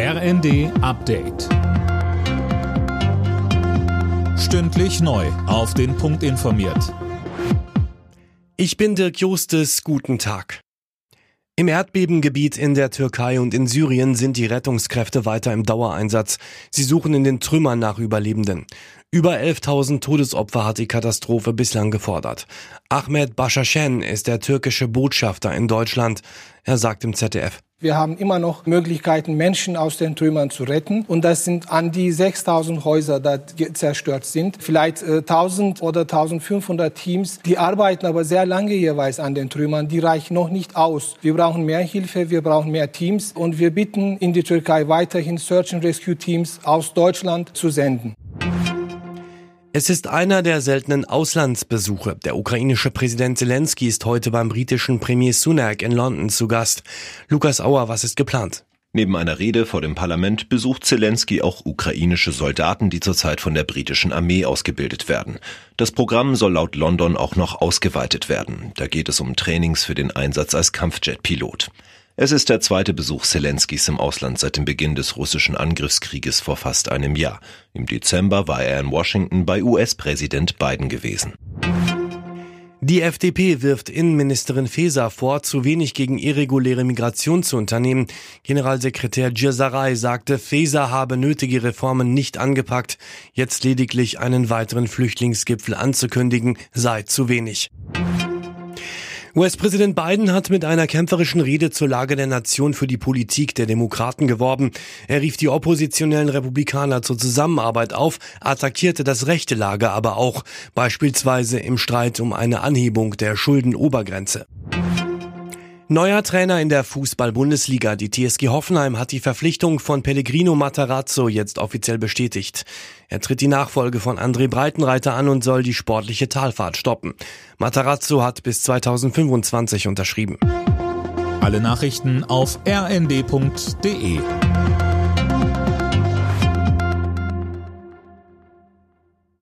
RND Update. Stündlich neu. Auf den Punkt informiert. Ich bin Dirk Justes. Guten Tag. Im Erdbebengebiet in der Türkei und in Syrien sind die Rettungskräfte weiter im Dauereinsatz. Sie suchen in den Trümmern nach Überlebenden. Über 11.000 Todesopfer hat die Katastrophe bislang gefordert. Ahmed Bashashen ist der türkische Botschafter in Deutschland. Er sagt im ZDF. Wir haben immer noch Möglichkeiten, Menschen aus den Trümmern zu retten. Und das sind an die 6000 Häuser, die zerstört sind. Vielleicht äh, 1000 oder 1500 Teams. Die arbeiten aber sehr lange jeweils an den Trümmern. Die reichen noch nicht aus. Wir brauchen mehr Hilfe, wir brauchen mehr Teams. Und wir bitten in die Türkei weiterhin Search and Rescue Teams aus Deutschland zu senden. Es ist einer der seltenen Auslandsbesuche. Der ukrainische Präsident Zelensky ist heute beim britischen Premier Sunak in London zu Gast. Lukas Auer, was ist geplant? Neben einer Rede vor dem Parlament besucht Zelensky auch ukrainische Soldaten, die zurzeit von der britischen Armee ausgebildet werden. Das Programm soll laut London auch noch ausgeweitet werden. Da geht es um Trainings für den Einsatz als Kampfjet-Pilot. Es ist der zweite Besuch Zelenskys im Ausland seit dem Beginn des russischen Angriffskrieges vor fast einem Jahr. Im Dezember war er in Washington bei US-Präsident Biden gewesen. Die FDP wirft Innenministerin Faeser vor, zu wenig gegen irreguläre Migration zu unternehmen. Generalsekretär Djirsaray sagte, Faeser habe nötige Reformen nicht angepackt. Jetzt lediglich einen weiteren Flüchtlingsgipfel anzukündigen, sei zu wenig. US-Präsident Biden hat mit einer kämpferischen Rede zur Lage der Nation für die Politik der Demokraten geworben. Er rief die oppositionellen Republikaner zur Zusammenarbeit auf, attackierte das rechte Lager aber auch, beispielsweise im Streit um eine Anhebung der Schuldenobergrenze. Neuer Trainer in der Fußball-Bundesliga. Die TSG Hoffenheim hat die Verpflichtung von Pellegrino Matarazzo jetzt offiziell bestätigt. Er tritt die Nachfolge von André Breitenreiter an und soll die sportliche Talfahrt stoppen. Matarazzo hat bis 2025 unterschrieben. Alle Nachrichten auf rnd.de